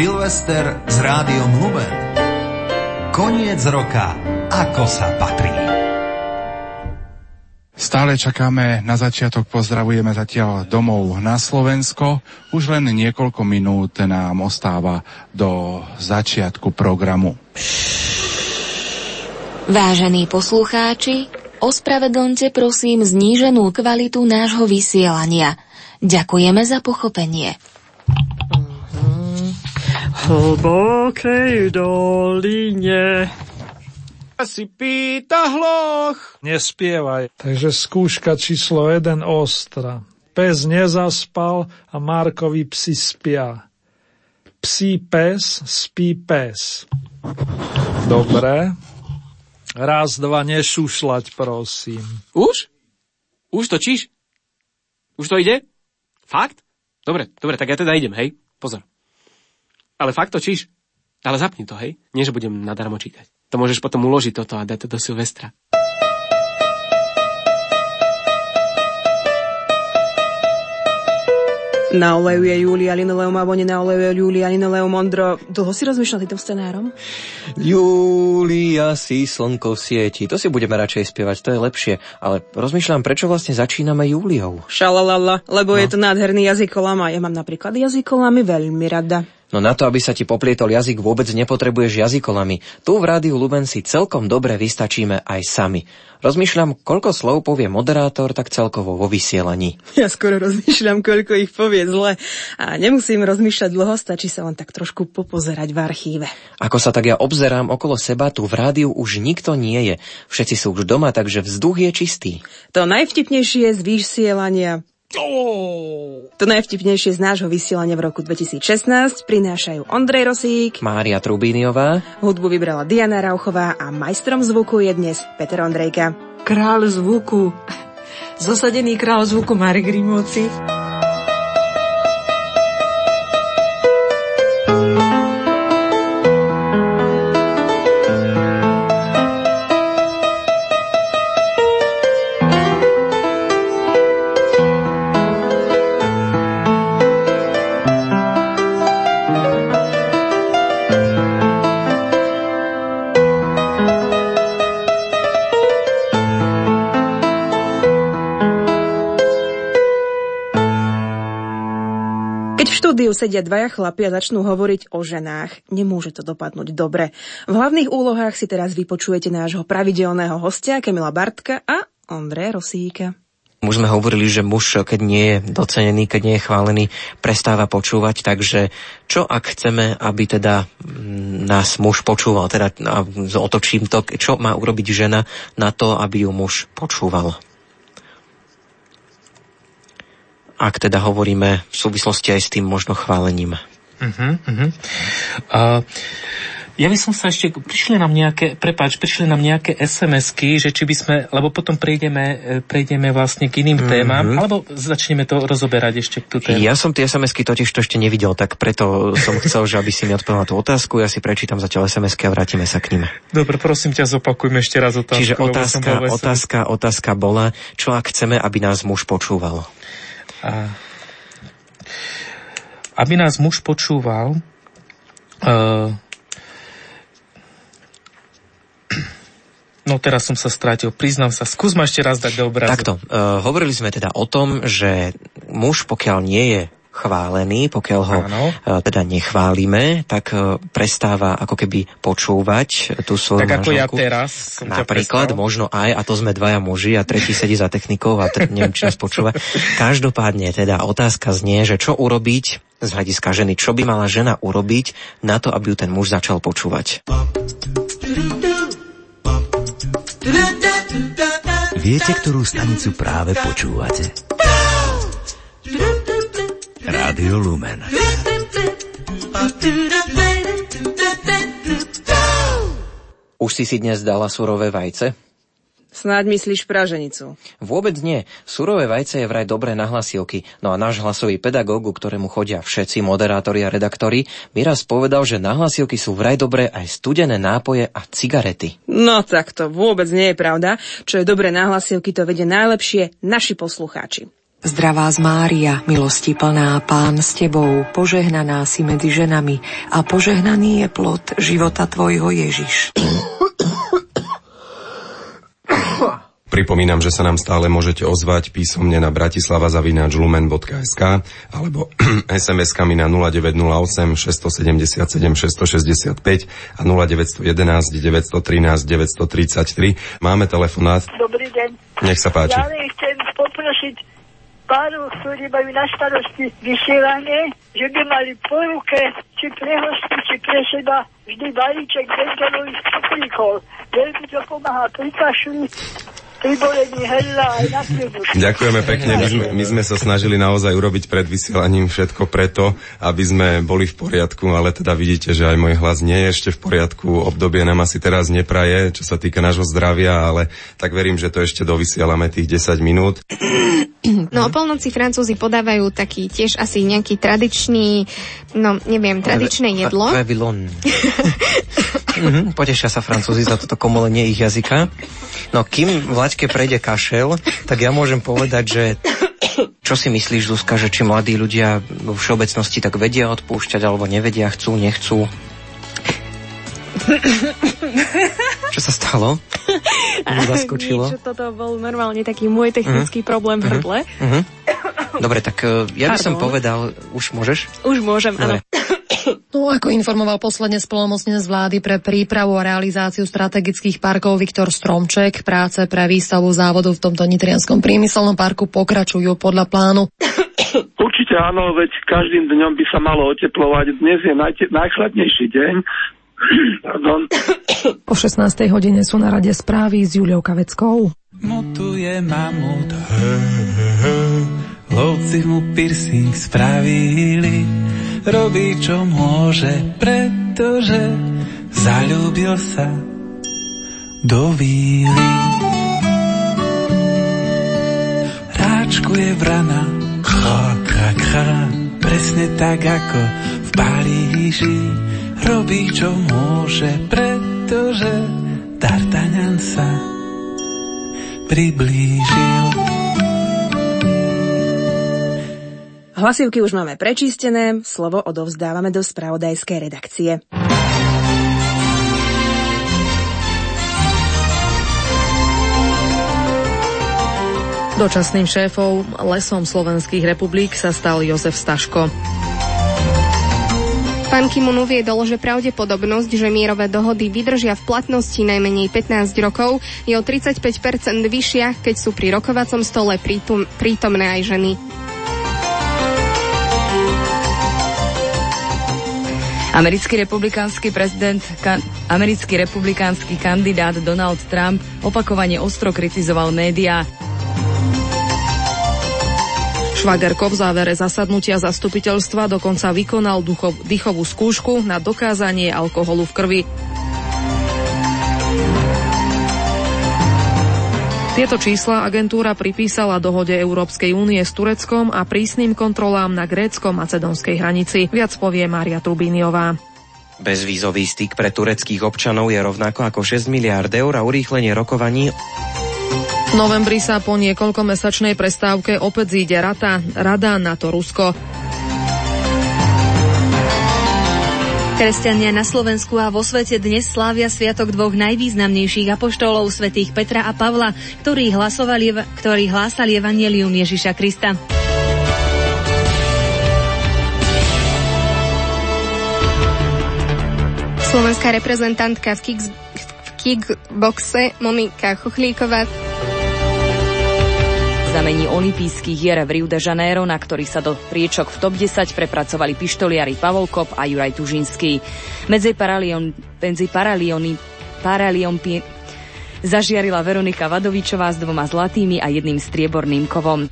Silvester s rádiom Lumen. Koniec roka, ako sa patrí. Stále čakáme na začiatok, pozdravujeme zatiaľ domov na Slovensko. Už len niekoľko minút nám ostáva do začiatku programu. Vážení poslucháči, ospravedlňte prosím zníženú kvalitu nášho vysielania. Ďakujeme za pochopenie. Hlbokej doline si pýta hloch. Nespievaj. Takže skúška číslo 1 ostra. Pes nezaspal a Markovi psi spia. Psí pes, spí pes. Dobre. Raz, dva, nešušľať, prosím. Už? Už točíš? Už to ide? Fakt? Dobre, dobre, tak ja teda idem, hej? Pozor. Ale fakt točíš? Ale zapni to, hej? Nie, že budem nadarmo čítať. To môžeš potom uložiť toto a dať to do Silvestra. Na oleju je Julia Linoleum alebo nie na oleju je Julia Linoleum Ondro. Dlho si rozmýšľal týmto scenárom? Julia si slnko sieti. To si budeme radšej spievať, to je lepšie. Ale rozmýšľam, prečo vlastne začíname Júliou. Šalalala, lebo no. je to nádherný jazykolam a ja mám napríklad jazykolamy veľmi rada. No na to, aby sa ti poplietol jazyk, vôbec nepotrebuješ jazykolami. Tu v rádiu Lumen si celkom dobre vystačíme aj sami. Rozmýšľam, koľko slov povie moderátor, tak celkovo vo vysielaní. Ja skoro rozmýšľam, koľko ich povie zle. A nemusím rozmýšľať dlho, stačí sa len tak trošku popozerať v archíve. Ako sa tak ja obzerám okolo seba, tu v rádiu už nikto nie je. Všetci sú už doma, takže vzduch je čistý. To najvtipnejšie z vysielania Oh. To najvtipnejšie z nášho vysielania v roku 2016 prinášajú Ondrej Rosík, Mária Trubíniová, hudbu vybrala Diana Rauchová a majstrom zvuku je dnes Peter Ondrejka. Král zvuku, zosadený král zvuku Marek Grimovci. Sedia dvaja chlapi a začnú hovoriť o ženách. Nemôže to dopadnúť dobre. V hlavných úlohách si teraz vypočujete nášho pravidelného hostia Kemila Bartka a Ondreja Rosíka. Už sme hovorili, že muž, keď nie je docenený, keď nie je chválený, prestáva počúvať, takže čo ak chceme, aby teda mm, nás muž počúval, teda otočím to, čo má urobiť žena na to, aby ju muž počúval? Ak teda hovoríme v súvislosti aj s tým možno chválením. Uh-huh, uh-huh. Uh, ja by som sa ešte, prišli nám nejaké, prepáč, prišli nám nejaké SMS-ky, že či by sme, lebo potom prejdeme, e, prejdeme vlastne k iným mm-hmm. témam, alebo začneme to rozoberať ešte tú tému. Ja som tie SMS-ky totiž to ešte nevidel, tak preto som chcel, že aby si mi odpovedal tú otázku, ja si prečítam zatiaľ SMS-ky a vrátime sa k ním. Dobre, prosím ťa, zopakujme ešte raz otázku. Čiže otázka, otázka, otázka bola, čo ak chceme, aby nás muž počúval? A aby nás muž počúval, uh, No teraz som sa strátil, priznám sa. Skús ma ešte raz dať do obrazu. Takto, uh, hovorili sme teda o tom, že muž, pokiaľ nie je chválený, pokiaľ ho Áno. E, teda nechválime, tak e, prestáva ako keby počúvať tú svoju Tak ako ja teraz som Napríklad, možno aj, a to sme dvaja muži a tretí sedí za technikou a tr- neviem, či nás počúva. Každopádne teda otázka znie, že čo urobiť z hľadiska ženy, čo by mala žena urobiť na to, aby ju ten muž začal počúvať. Viete, ktorú stanicu práve počúvate? Rádio Lumen. Už si si dnes dala surové vajce? Snáď myslíš praženicu. Vôbec nie. Surové vajce je vraj dobré na hlasivky. No a náš hlasový pedagóg, ktorému chodia všetci moderátori a redaktori, mi raz povedal, že na hlasivky sú vraj dobré aj studené nápoje a cigarety. No tak to vôbec nie je pravda. Čo je dobré na hlasivky, to vedie najlepšie naši poslucháči. Zdravá z Mária, milosti plná, Pán s Tebou, požehnaná si medzi ženami a požehnaný je plod života Tvojho Ježiš. Pripomínam, že sa nám stále môžete ozvať písomne na bratislava.lumen.sk alebo SMS-kami na 0908 677 665 a 0911 913 933. Máme telefonát. Dobrý deň. Nech sa páči. Ja chcem poprosiť párov, ktorí majú na starosti vysielanie, že by mali po ruke, či pre hosty, či pre seba, vždy balíček benzolových cuklíkov. Veľmi to pomáha pri kašli, Ďakujeme pekne. My sme, my sme sa snažili naozaj urobiť pred vysielaním všetko preto, aby sme boli v poriadku, ale teda vidíte, že aj môj hlas nie je ešte v poriadku. Obdobie nám asi teraz nepraje, čo sa týka nášho zdravia, ale tak verím, že to ešte dovysielame tých 10 minút. No o polnoci Francúzi podávajú taký tiež asi nejaký tradičný, no neviem, tradičné jedlo. mm-hmm, potešia sa Francúzi za toto komolenie ich jazyka. No kým Vlaďke prejde kašel, tak ja môžem povedať, že čo si myslíš, Zuzka, že či mladí ľudia vo všeobecnosti tak vedia odpúšťať, alebo nevedia, chcú, nechcú? Čo sa stalo? Zaskočilo? Nič, toto bol normálne taký môj technický uh-huh. problém v hrdle. Uh-huh. Dobre, tak uh, ja by Pardon. som povedal, už môžeš? Už môžem, áno. No, ako informoval posledne spolomocnenec vlády pre prípravu a realizáciu strategických parkov Viktor Stromček, práce pre výstavu závodu v tomto nitrianskom priemyselnom parku pokračujú podľa plánu. Určite áno, veď každým dňom by sa malo oteplovať. Dnes je naj- najchladnejší deň. Pardon. O 16. hodine sú na rade správy s Juliou Kaveckou. Mutuje mamut, lovci mu piercing spravili robí čo môže, pretože zalúbil sa do víly. Ráčkuje vrana, kha, kha, kha, presne tak ako v Paríži. Robí čo môže, pretože D'Artagnan sa priblížil. Hlasivky už máme prečistené, slovo odovzdávame do spravodajskej redakcie. Dočasným šéfom lesom slovenských republik sa stal Jozef Staško. Pán Kimun uviedol, že pravdepodobnosť, že mierové dohody vydržia v platnosti najmenej 15 rokov, je o 35 vyššia, keď sú pri rokovacom stole prítomné aj ženy. Americký republikánsky prezident, kan, americký republikánsky kandidát Donald Trump opakovane ostro kritizoval médiá. Švagerko v závere zasadnutia zastupiteľstva dokonca vykonal duchov, dýchovú skúšku na dokázanie alkoholu v krvi. Tieto čísla agentúra pripísala dohode Európskej únie s Tureckom a prísnym kontrolám na grécko-macedonskej hranici. Viac povie Mária Trubíniová. Bezvízový styk pre tureckých občanov je rovnako ako 6 miliárd eur a urýchlenie rokovaní v novembri sa po niekoľkomesačnej prestávke opäť zíde rata, rada to Rusko. Kresťania na Slovensku a vo svete dnes slávia sviatok dvoch najvýznamnejších apoštolov svätých Petra a Pavla, ktorí, hlasovali, ktorí hlásali evanielium Ježiša Krista. Slovenská reprezentantka v, kick, v kickboxe Monika Chochlíková znamení olympijských hier v Rio de Janeiro, na ktorých sa do priečok v top 10 prepracovali pištoliari Pavol Kop a Juraj Tužinský. Medzi, paralion, medzi paraliony, paraliompi, zažiarila Veronika Vadovičová s dvoma zlatými a jedným strieborným kovom.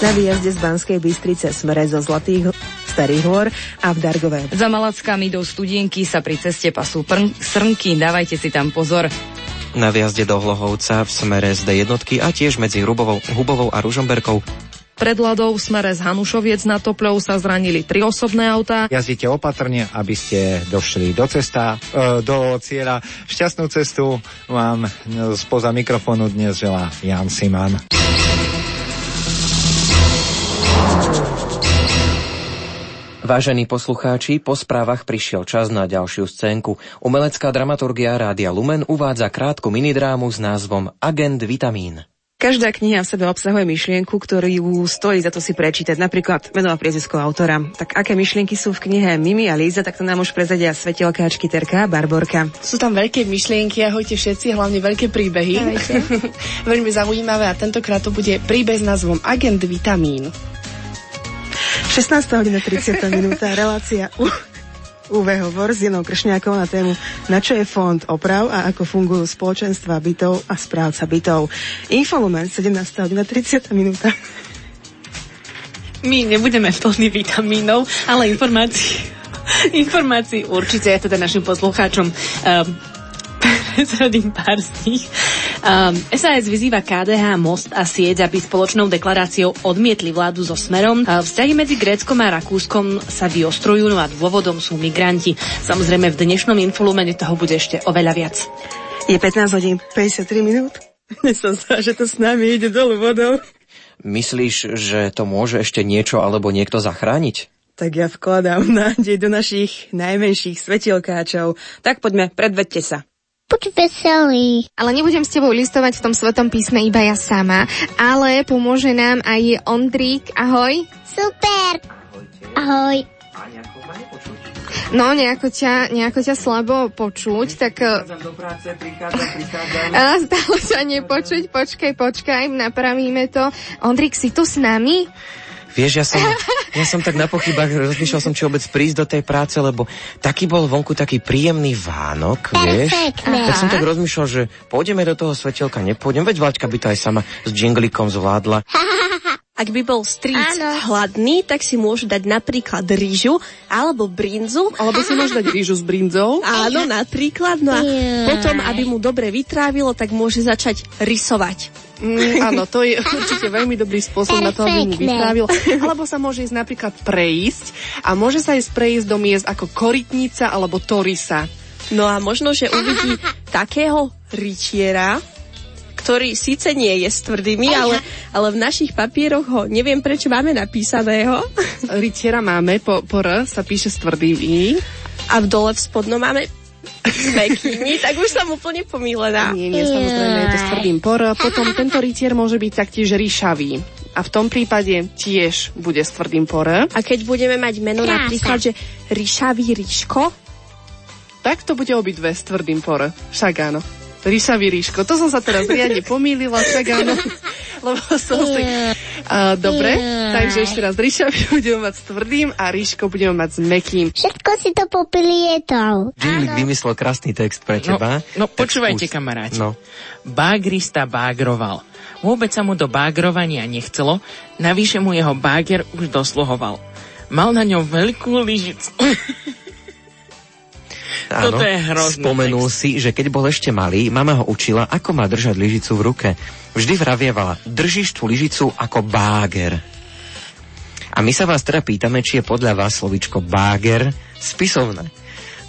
Na výjazde z Banskej Bystrice smere zo Zlatých Starých hôr a v Dargové. Za Malackami do studienky sa pri ceste pasú prn- srnky, dávajte si tam pozor. Na viazde do Hlohovca v smere z jednotky a tiež medzi Hrubovou, Hubovou a Ružomberkou Pred Ladou v smere z Hanušoviec na Topľou sa zranili tri osobné autá. Jazdite opatrne, aby ste došli do cesta, e, do cieľa. Šťastnú cestu vám spoza mikrofónu dnes želá Jan Siman. Vážení poslucháči, po správach prišiel čas na ďalšiu scénku. Umelecká dramaturgia Rádia Lumen uvádza krátku minidrámu s názvom Agent Vitamín. Každá kniha v sebe obsahuje myšlienku, ktorú stojí za to si prečítať. Napríklad menová priezvisko autora. Tak aké myšlienky sú v knihe Mimi a Líza, tak to nám už prezadia svetelkáčky Terka a Barborka. Sú tam veľké myšlienky, ahojte všetci, hlavne veľké príbehy. Veľmi zaujímavé a tentokrát to bude príbeh s názvom Agent Vitamín. 16. hodina 30. minúta, relácia UV hovor s Jenou Kršňákou na tému Na čo je fond oprav a ako fungujú spoločenstva bytov a správca bytov. Infolumen 17. hodina 30 minúta. My nebudeme plní vitamínov, ale informácií, informácií určite teda našim poslucháčom um, prezradím pár z nich. Um, SAS vyzýva KDH, Most a Sieť, aby spoločnou deklaráciou odmietli vládu so smerom. Uh, vzťahy medzi Gréckom a Rakúskom sa vyostrujú, no a dôvodom sú migranti. Samozrejme v dnešnom infolumene toho bude ešte oveľa viac. Je 15 hodín 53 minút. Mne sa zdá, že to s nami ide dolu vodou. Myslíš, že to môže ešte niečo alebo niekto zachrániť? Tak ja vkladám nádej do našich najmenších svetielkáčov. Tak poďme, predvedte sa buď veselý. Ale nebudem s tebou listovať v tom svetom písme iba ja sama, ale pomôže nám aj Ondrík. Ahoj. Super. Ahoj. No, nejako ťa, nejako ťa slabo počuť, tak... do práce, prichádzam, prichádzam. A stále ťa nepočuť, počkaj, počkaj, napravíme to. Ondrik, si tu s nami? Vieš, ja som, ja som tak na pochybách, rozmýšľal som, či vôbec prísť do tej práce, lebo taký bol vonku taký príjemný Vánok, vieš. Tak som tak rozmýšľal, že pôjdeme do toho svetelka, nepôjdem, veď Vláčka by to aj sama s džinglikom zvládla. Ak by bol stric hladný, tak si môže dať napríklad rýžu alebo brinzu. Alebo si môže dať rýžu s brinzou. Áno, napríklad. No a potom, aby mu dobre vytrávilo, tak môže začať rysovať. Mm, áno, to je určite veľmi dobrý spôsob na to, aby mu vytrávil. Alebo sa môže ísť napríklad prejsť a môže sa ísť prejsť do miest ako korytnica alebo torisa. No a možno, že uvidí takého rytiera, ktorý síce nie je s tvrdými, ale, ale v našich papieroch ho neviem prečo máme napísaného. Rytiera máme, po, po R sa píše s tvrdými. A v dole v spodnom máme s mekými, tak už som úplne pomílená. Nie, nie, samozrejme je to s tvrdým por. Potom tento rytier môže byť taktiež ríšavý. A v tom prípade tiež bude s tvrdým por. A keď budeme mať meno Krása. napríklad, že ríšavý ríško, tak to bude obidve s tvrdým por. Však áno. Ríšavý ríško. To som sa teraz riadne pomýlila, však áno. Lebo som si... Uh, dobre, takže ešte raz ríšavý budeme mať s tvrdým a ríško budeme mať s mekým. Všetko si to popilietol. Jinglik vymyslel krásny text pre teba. No, no počúvajte, skús. kamaráti. No. Bágrista bágroval. Vôbec sa mu do bágrovania nechcelo, navyše mu jeho báger už dosluhoval. Mal na ňom veľkú lyžicu. Áno, Toto je hrozný Spomenul text. si, že keď bol ešte malý, mama ho učila, ako má držať lyžicu v ruke. Vždy vravievala, držíš tú lyžicu ako báger. A my sa vás teda pýtame, či je podľa vás slovičko báger spisovné.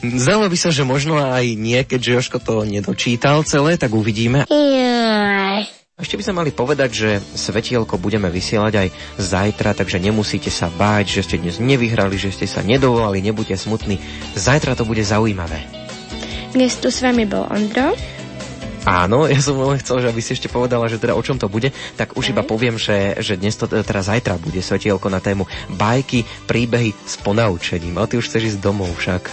Zdalo by sa, že možno aj nie, keďže Joško to nedočítal celé, tak uvidíme. Yeah. Ešte by sme mali povedať, že svetielko budeme vysielať aj zajtra, takže nemusíte sa báť, že ste dnes nevyhrali, že ste sa nedovolali, nebuďte smutní. Zajtra to bude zaujímavé. Dnes tu s vami bol Ondro. Áno, ja som len chcel, že aby si ešte povedala, že teda o čom to bude, tak už iba poviem, že, že dnes to teda zajtra bude svetielko na tému bajky, príbehy s ponaučením. A ty už chceš ísť domov však.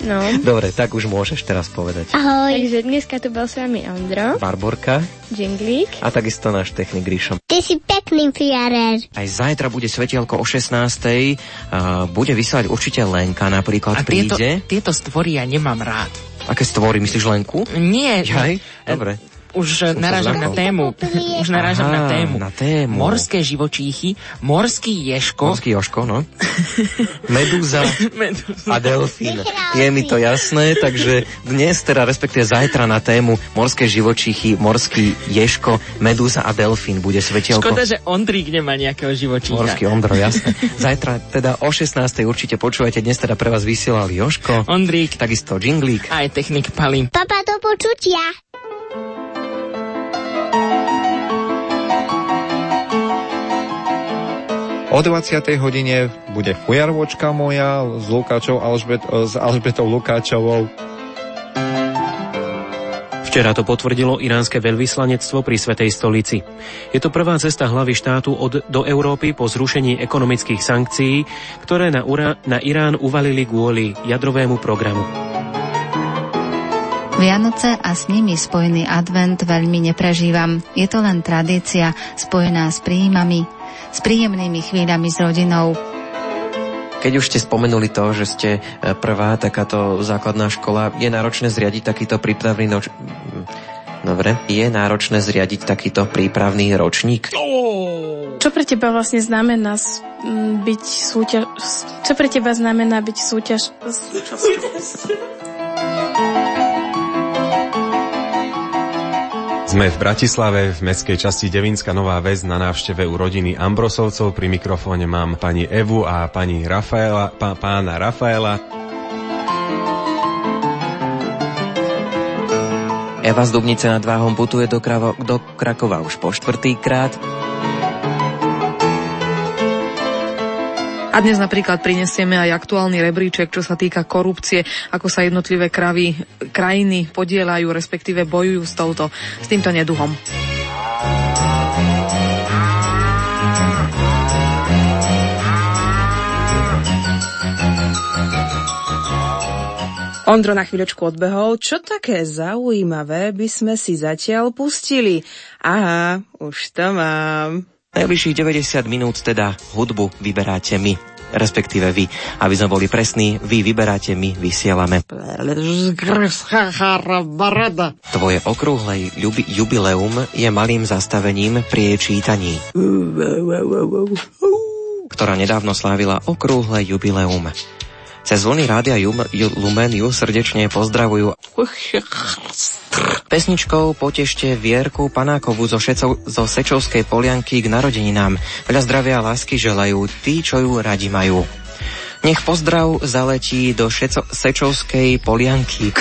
No. Dobre, tak už môžeš teraz povedať. Ahoj. Takže dneska tu bol s vami Ondro. Barborka. Džinglík. A takisto náš technik Gríšom. Ty si pekný fiarer. Aj zajtra bude svetielko o 16. Uh, bude vysielať určite Lenka napríklad A príde. Tieto, tieto stvory ja nemám rád. Aké stvory? Myslíš Lenku? Nie. Jaj? Dobre. Už narážam na tému. Už narážam Aha, na tému. na tému. Morské živočíchy, morský ješko. Morský joško, no. Medúza Medúza. a delfín. Je mi to jasné, takže dnes, teda respektíve zajtra na tému morské živočíchy, morský ješko, medúza a delfín bude svetielko. Škoda, že Ondrík nemá nejakého živočícha. Morský Ondro, jasné. Zajtra teda o 16. určite počúvate, dnes teda pre vás vysielal Joško. Ondrík. Takisto Jinglík. Aj technik Palím. Papa, do počutia. O 20. hodine bude fujarvočka moja s, Lukáčou Alžbet, s Alžbetou Lukáčovou. Včera to potvrdilo iránske veľvyslanectvo pri Svetej stolici. Je to prvá cesta hlavy štátu od, do Európy po zrušení ekonomických sankcií, ktoré na, Ura, na Irán uvalili kvôli jadrovému programu. Vianoce a s nimi spojený advent veľmi neprežívam. Je to len tradícia spojená s príjmami, s príjemnými chvíľami s rodinou. Keď už ste spomenuli to, že ste e, prvá takáto základná škola, je náročné zriadiť takýto prípravný noč... Dobre, je náročné zriadiť takýto prípravný ročník? Čo pre teba vlastne znamená byť súťaž... Čo pre teba znamená byť súťaž... s- Sme v Bratislave, v mestskej časti Devínska Nová Väz na návšteve u rodiny Ambrosovcov. Pri mikrofóne mám pani Evu a pani Rafaela, pá, pána Rafaela. Eva z Dubnice nad Váhom putuje do, Kravo, do Krakova už po štvrtýkrát. A dnes napríklad prinesieme aj aktuálny rebríček, čo sa týka korupcie, ako sa jednotlivé kravy, krajiny podielajú, respektíve bojujú s, touto, s týmto neduhom. Ondro na chvíľočku odbehol. Čo také zaujímavé by sme si zatiaľ pustili? Aha, už to mám. Najbližších 90 minút teda hudbu vyberáte my, respektíve vy. Aby sme boli presní, vy vyberáte, my vysielame. Tvoje okrúhle jubi- jubileum je malým zastavením pri jej čítaní, ktorá nedávno slávila okrúhle jubileum. Cez vlny rádia Lumen ju srdečne pozdravujú Pesničkou potešte Vierku Panákovú zo, Šecov, zo Sečovskej polianky k narodeninám. Veľa zdravia a lásky želajú tí, čo ju radi majú. Nech pozdrav zaletí do Šeco- Sečovskej polianky.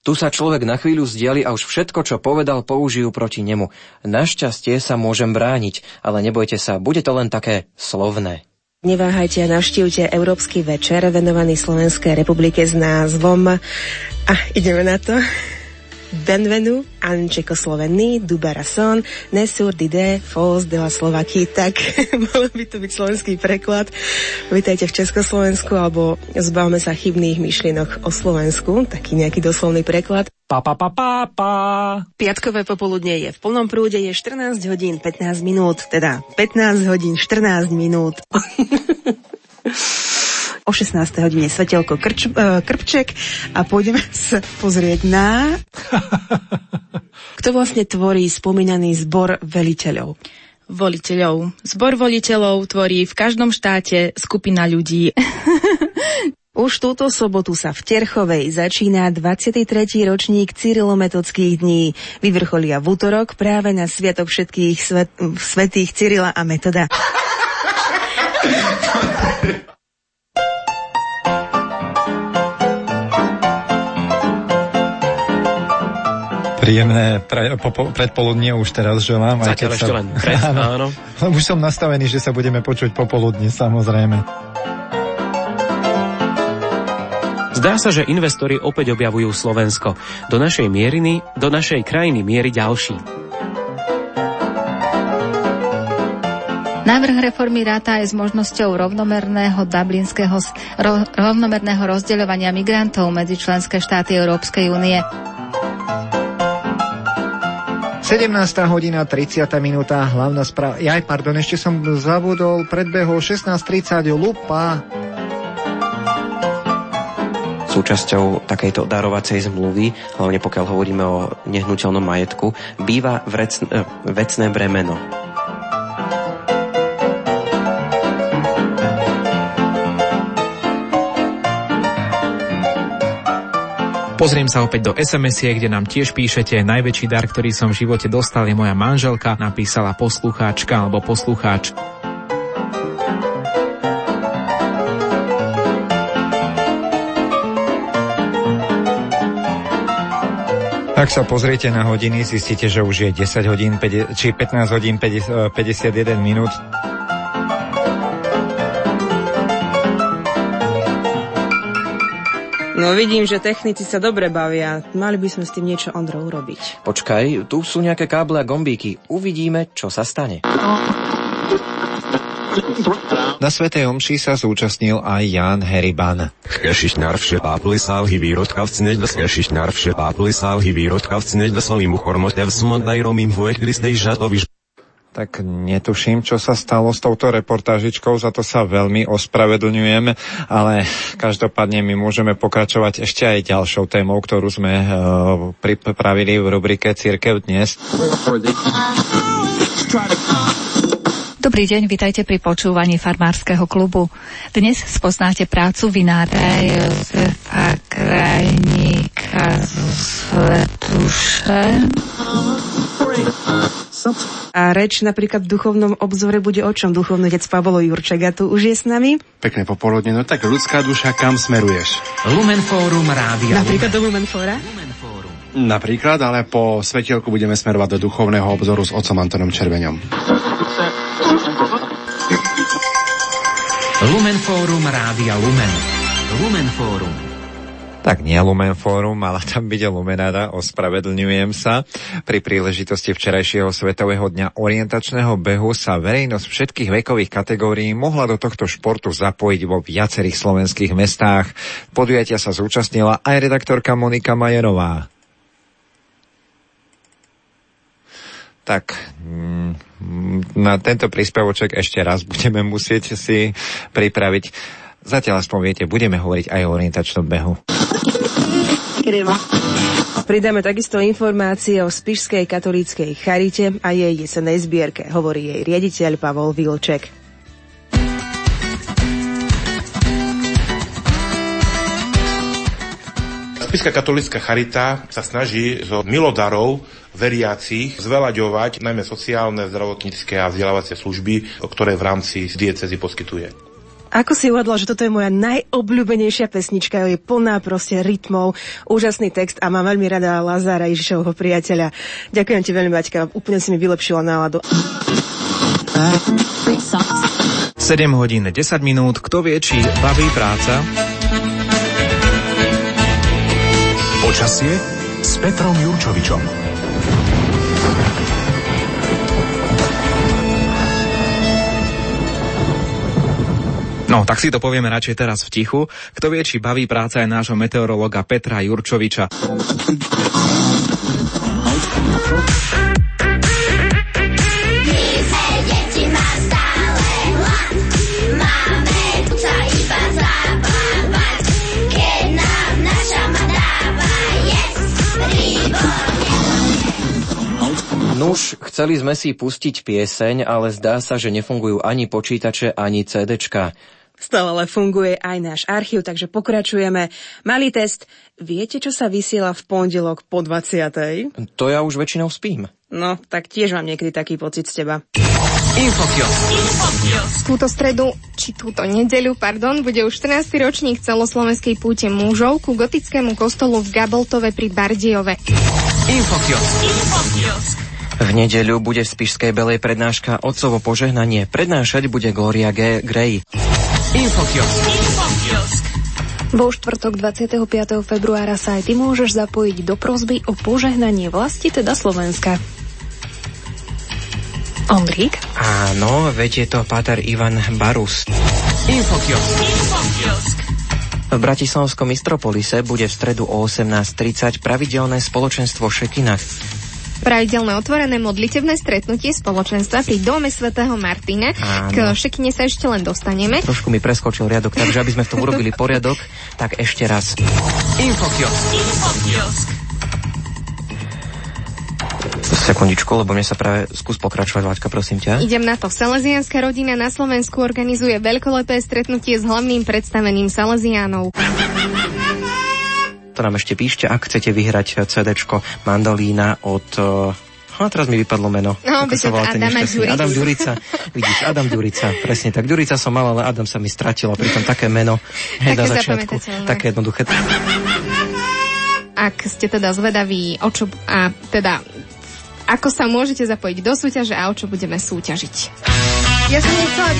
Tu sa človek na chvíľu zdiali a už všetko, čo povedal, použijú proti nemu. Našťastie sa môžem brániť, ale nebojte sa, bude to len také slovné. Neváhajte a navštívte Európsky večer venovaný Slovenskej republike s názvom a ideme na to. Benvenu an Čekoslovenný du Barason Nesur d'idée fos de la Slovaquie. Tak malo by to byť slovenský preklad. Vítajte v Československu alebo zbavme sa chybných myšlienok o Slovensku. Taký nejaký doslovný preklad. Pa, pa, pa, pa, pa. Piatkové popoludne je v plnom prúde, je 14 hodín 15 minút, teda 15 hodín 14 minút. o 16. hodine svetelko krč, e, Krpček a pôjdeme sa pozrieť na... Kto vlastne tvorí spomínaný zbor veliteľov? voliteľov. Zbor voliteľov tvorí v každom štáte skupina ľudí. Už túto sobotu sa v Terchovej začína 23. ročník Cyrilometodských dní. Vyvrcholia v útorok práve na Sviatok všetkých svet, svetých Cyrila a Metoda. Príjemné pre, popo, predpoludnie už teraz želám. aj Zatiaľ keď ešte len pred, áno. Už som nastavený, že sa budeme počuť popoludní, samozrejme. Zdá sa, že investori opäť objavujú Slovensko. Do našej mieriny, do našej krajiny mierí ďalší. Návrh reformy ráta aj s možnosťou rovnomerného dublinského ro, rovnomerného rozdeľovania migrantov medzi členské štáty Európskej únie. 17. hodina, 30. minúta, hlavná správa. Jaj, pardon, ešte som zabudol, predbehol 16.30, lupa. Súčasť súčasťou takejto darovacej zmluvy, hlavne pokiaľ hovoríme o nehnuteľnom majetku, býva vrecn- e, vecné bremeno. Pozriem sa opäť do sms kde nám tiež píšete, najväčší dar, ktorý som v živote dostal je moja manželka, napísala poslucháčka alebo poslucháč. Ak sa pozriete na hodiny, zistíte, že už je 10 hodín, či 15 hodín 51 minút. No vidím, že technici sa dobre bavia. Mali by sme s tým niečo, Ondro, urobiť. Počkaj, tu sú nejaké káble a gombíky. Uvidíme, čo sa stane. Na Svetej Omši sa zúčastnil aj Jan Heriban. Kešišňarvše páplisál hivýrodkavci neďda kešišňarvše páplisál hivýrodkavci neďda svojím uchormotev smodajrom im vojklistej žatoviš tak netuším, čo sa stalo s touto reportážičkou, za to sa veľmi ospravedlňujem, ale každopádne my môžeme pokračovať ešte aj ďalšou témou, ktorú sme uh, pripravili v rubrike Církev dnes. Dobrý deň, vitajte pri počúvaní farmárskeho klubu. Dnes spoznáte prácu vinára Jozefa Krajníka z Svetuše. A reč napríklad v duchovnom obzore bude o čom? Duchovný dec Pavolo Jurčega tu už je s nami. Pekné popoludne, no tak ľudská duša, kam smeruješ? Lumenfórum Rádia. Napríklad do Lumenfóra? Napríklad, ale po svetielku budeme smerovať do duchovného obzoru s otcom Antonom Červeňom. Lumenfórum Rádia Lumen. Lumenfórum. Tak nie Lumen Fórum, ale tam byť Lumenáda, ospravedlňujem sa. Pri príležitosti včerajšieho Svetového dňa orientačného behu sa verejnosť všetkých vekových kategórií mohla do tohto športu zapojiť vo viacerých slovenských mestách. Podujatia sa zúčastnila aj redaktorka Monika Majerová. Tak mm, na tento príspevoček ešte raz budeme musieť si pripraviť. Zatiaľ aspoň viete, budeme hovoriť aj o orientačnom behu. Pridáme takisto informácie o Spišskej katolíckej charite a jej jesenej zbierke, hovorí jej riaditeľ Pavol Vilček. Spišská katolická charita sa snaží zo milodarov veriacich zveľaďovať najmä sociálne, zdravotnícke a vzdelávacie služby, ktoré v rámci diecezy poskytuje. Ako si uvedla, že toto je moja najobľúbenejšia pesnička, je plná proste rytmov, úžasný text a mám veľmi rada Lazára Ježišovho priateľa. Ďakujem ti veľmi, Maťka, úplne si mi vylepšila náladu. 7 hodín 10 minút, kto vie, či baví práca? Počasie s Petrom Jurčovičom. No, tak si to povieme radšej teraz v tichu. Kto vie, či baví práca aj nášho meteorologa Petra Jurčoviča. Nuž, chceli sme si pustiť pieseň, ale zdá sa, že nefungujú ani počítače, ani CDčka. Stále ale funguje aj náš archív, takže pokračujeme. Malý test. Viete, čo sa vysiela v pondelok po 20. To ja už väčšinou spím. No, tak tiež mám niekedy taký pocit z teba. Infokiosk. Túto stredu, či túto nedeľu, pardon, bude už 14. ročník celoslovenskej púte mužov ku gotickému kostolu v Gaboltove pri Bardiove. Infokiosk. Infokiosk. V nedeľu bude v Spišskej Belej prednáška Otcovo požehnanie. Prednášať bude Gloria G. Gray. Infokiosk. Infokiosk. Vo štvrtok 25. februára sa aj ty môžeš zapojiť do prozby o požehnanie vlasti, teda Slovenska. Ondrík? Áno, veď je to páter Ivan Barus. Infokiosk. Infokiosk. V Bratislavskom Mistropolise bude v stredu o 18.30 pravidelné spoločenstvo Šekina. Pravidelné otvorené modlitebné stretnutie spoločenstva pri dome svätého Martina. Áno. K šekine sa ešte len dostaneme. Trošku mi preskočil riadok, takže aby sme v tom urobili poriadok, tak ešte raz. Infokiosk. Infokiosk. Sekundičku, lebo mne sa práve skús pokračovať, Váčka, prosím ťa. Idem na to. Salesianská rodina na Slovensku organizuje veľkolepé stretnutie s hlavným predstavením Salesiánov. To nám ešte píšte, ak chcete vyhrať CD Mandolína od... A teraz mi vypadlo meno. No, volá ten Adama? Ďuricu. Adam Ďurica. Vidíš, Adam Ďurica. Presne tak. Ďurica som mal, ale Adam sa mi stratil a pritom také meno. Hej, Také na začiatku. Také jednoduché. Ak ste teda zvedaví, o čo, a teda ako sa môžete zapojiť do súťaže a o čo budeme súťažiť. Ja som nechcela...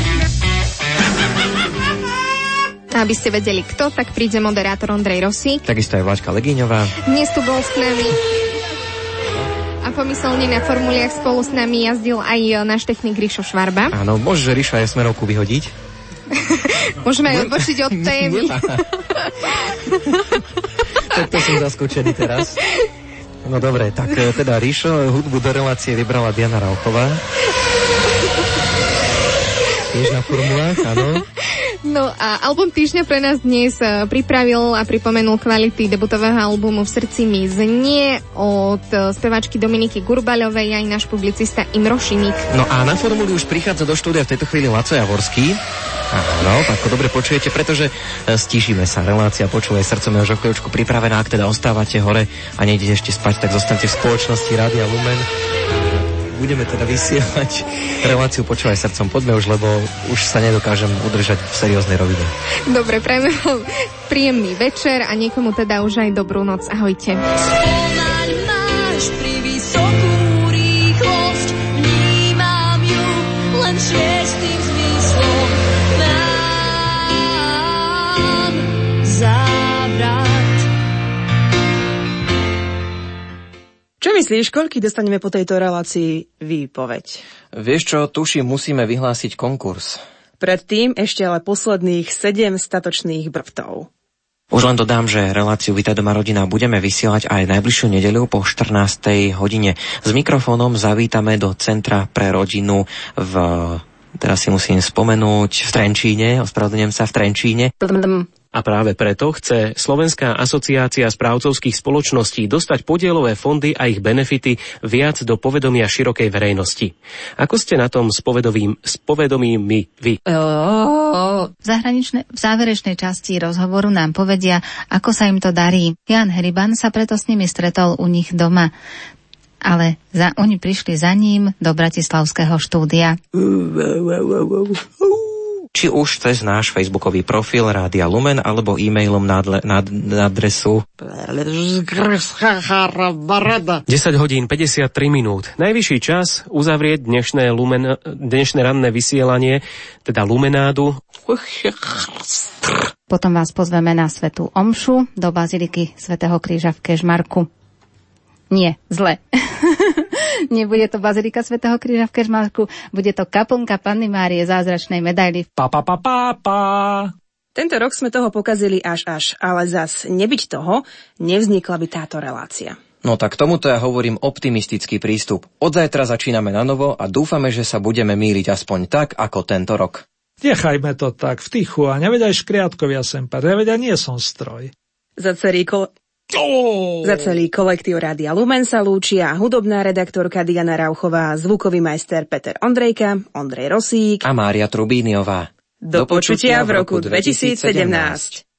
Aby ste vedeli kto, tak príde moderátor Ondrej Rosík. Takisto aj Vláčka Legíňová. Dnes tu bol s nami a pomyselne na formuliach spolu s nami jazdil aj náš technik Ríšo Švarba. Áno, môžeš Ríša aj smerovku vyhodiť. Môžeme aj odbočiť od témy. tak to som zaskočený teraz. No dobre, tak e, teda Ríšo, hudbu do relácie vybrala Diana Rauchová. Tiež na formulách, áno. No a album týždňa pre nás dnes e, pripravil a pripomenul kvality debutového albumu V srdci mi znie od e, speváčky Dominiky Gurbaľovej aj náš publicista Imro Šimik. No a na formuli už prichádza do štúdia v tejto chvíli Laco Javorský. Áno, ako dobre počujete, pretože e, stíšime sa. Relácia počúvaj srdcom je už chvíľočku pripravená. Ak teda ostávate hore a nejdete ešte spať, tak zostanete v spoločnosti Rádia Lumen. Budeme teda vysielať reláciu Počúvaj srdcom. Poďme už, lebo už sa nedokážem udržať v serióznej rovine. Dobre, prajme vám príjemný večer a niekomu teda už aj dobrú noc. Ahojte. Pomaň máš pri myslíš, koľky dostaneme po tejto relácii výpoveď? Vieš čo, tuším, musíme vyhlásiť konkurs. Predtým ešte ale posledných 7 statočných brvtov. Už len dodám, že reláciu Vítaj doma rodina budeme vysielať aj najbližšiu nedeľu po 14. hodine. S mikrofónom zavítame do Centra pre rodinu v teraz si musím spomenúť v Trenčíne, ospravedlňujem sa v Trenčíne. A práve preto chce Slovenská asociácia správcovských spoločností dostať podielové fondy a ich benefity viac do povedomia širokej verejnosti. Ako ste na tom s, povedovým, s povedomím my, vy? V, zahraničnej, v záverečnej časti rozhovoru nám povedia, ako sa im to darí. Jan Heriban sa preto s nimi stretol u nich doma. Ale za, oni prišli za ním do Bratislavského štúdia. Či už cez náš facebookový profil Rádia Lumen alebo e-mailom na, na, na adresu 10 hodín 53 minút. Najvyšší čas uzavrieť dnešné, lumen, dnešné ranné vysielanie, teda Lumenádu. Potom vás pozveme na Svetú Omšu do Baziliky Svetého kríža v Kežmarku. Nie, zle. Nebude to Bazilika Svetého kríža v Kežmarku, bude to kaplnka Panny Márie zázračnej medaily. Pa, pa, pa, pa, pa. Tento rok sme toho pokazili až až, ale zas nebyť toho, nevznikla by táto relácia. No tak tomuto ja hovorím optimistický prístup. Od zajtra začíname na novo a dúfame, že sa budeme míliť aspoň tak, ako tento rok. Nechajme to tak, v tichu a neveď aj škriatkovia sem per, neveď nie som stroj. Za celý, ko- Za celý kolektív Rádia Lumen sa lúčia hudobná redaktorka Diana Rauchová, zvukový majster Peter Ondrejka, Ondrej Rosík A Mária Trubíniová. Do počutia v roku 2017.